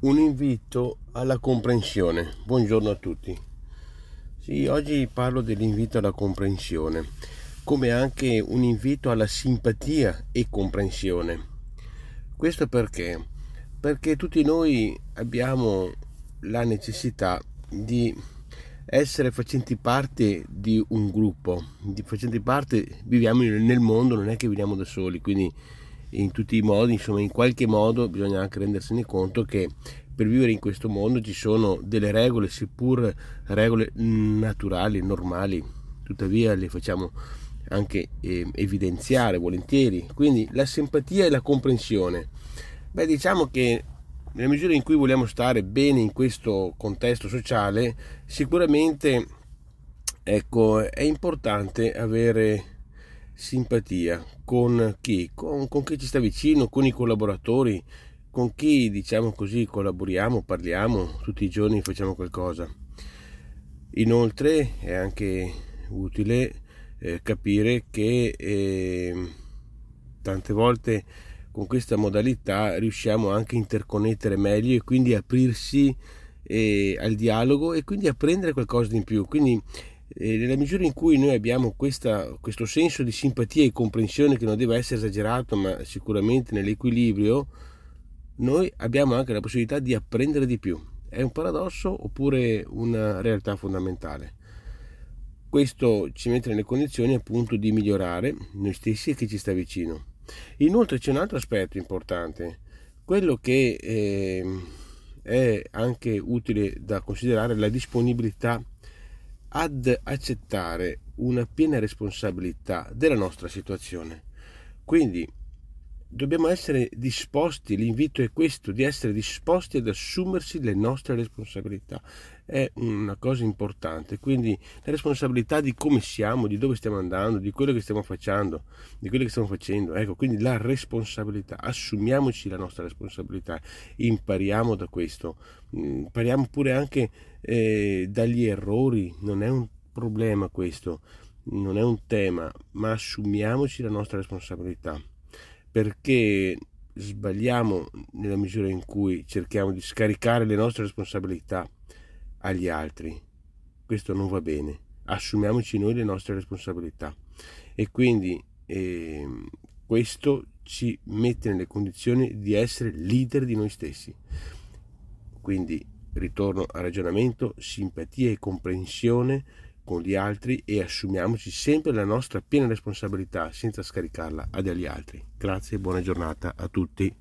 un invito alla comprensione. Buongiorno a tutti. Sì, oggi parlo dell'invito alla comprensione, come anche un invito alla simpatia e comprensione. Questo perché? Perché tutti noi abbiamo la necessità di essere facenti parte di un gruppo, di facenti parte, viviamo nel mondo, non è che viviamo da soli, quindi in tutti i modi, insomma in qualche modo bisogna anche rendersene conto che per vivere in questo mondo ci sono delle regole, seppur regole naturali, normali, tuttavia le facciamo anche eh, evidenziare volentieri. Quindi la simpatia e la comprensione. Beh, diciamo che nella misura in cui vogliamo stare bene in questo contesto sociale, sicuramente ecco, è importante avere simpatia con chi? Con, con, chi ci sta vicino, con i collaboratori, con chi diciamo così collaboriamo, parliamo tutti i giorni, facciamo qualcosa. Inoltre è anche utile eh, capire che eh, tante volte con questa modalità riusciamo anche a interconnettere meglio e quindi aprirsi eh, al dialogo e quindi apprendere qualcosa di più. Quindi e nella misura in cui noi abbiamo questa, questo senso di simpatia e comprensione che non deve essere esagerato, ma sicuramente nell'equilibrio, noi abbiamo anche la possibilità di apprendere di più. È un paradosso oppure una realtà fondamentale? Questo ci mette nelle condizioni appunto di migliorare noi stessi e chi ci sta vicino. Inoltre c'è un altro aspetto importante, quello che eh, è anche utile da considerare la disponibilità ad accettare una piena responsabilità della nostra situazione. Quindi dobbiamo essere disposti, l'invito è questo, di essere disposti ad assumersi le nostre responsabilità. È una cosa importante, quindi la responsabilità di come siamo, di dove stiamo andando, di quello che stiamo facendo, di quello che stiamo facendo. Ecco, quindi la responsabilità, assumiamoci la nostra responsabilità, impariamo da questo, mm, impariamo pure anche eh, dagli errori, non è un problema questo, non è un tema, ma assumiamoci la nostra responsabilità perché sbagliamo nella misura in cui cerchiamo di scaricare le nostre responsabilità agli altri. Questo non va bene. Assumiamoci noi le nostre responsabilità e quindi eh, questo ci mette nelle condizioni di essere leader di noi stessi. Quindi ritorno al ragionamento, simpatia e comprensione con gli altri e assumiamoci sempre la nostra piena responsabilità senza scaricarla agli altri. Grazie e buona giornata a tutti.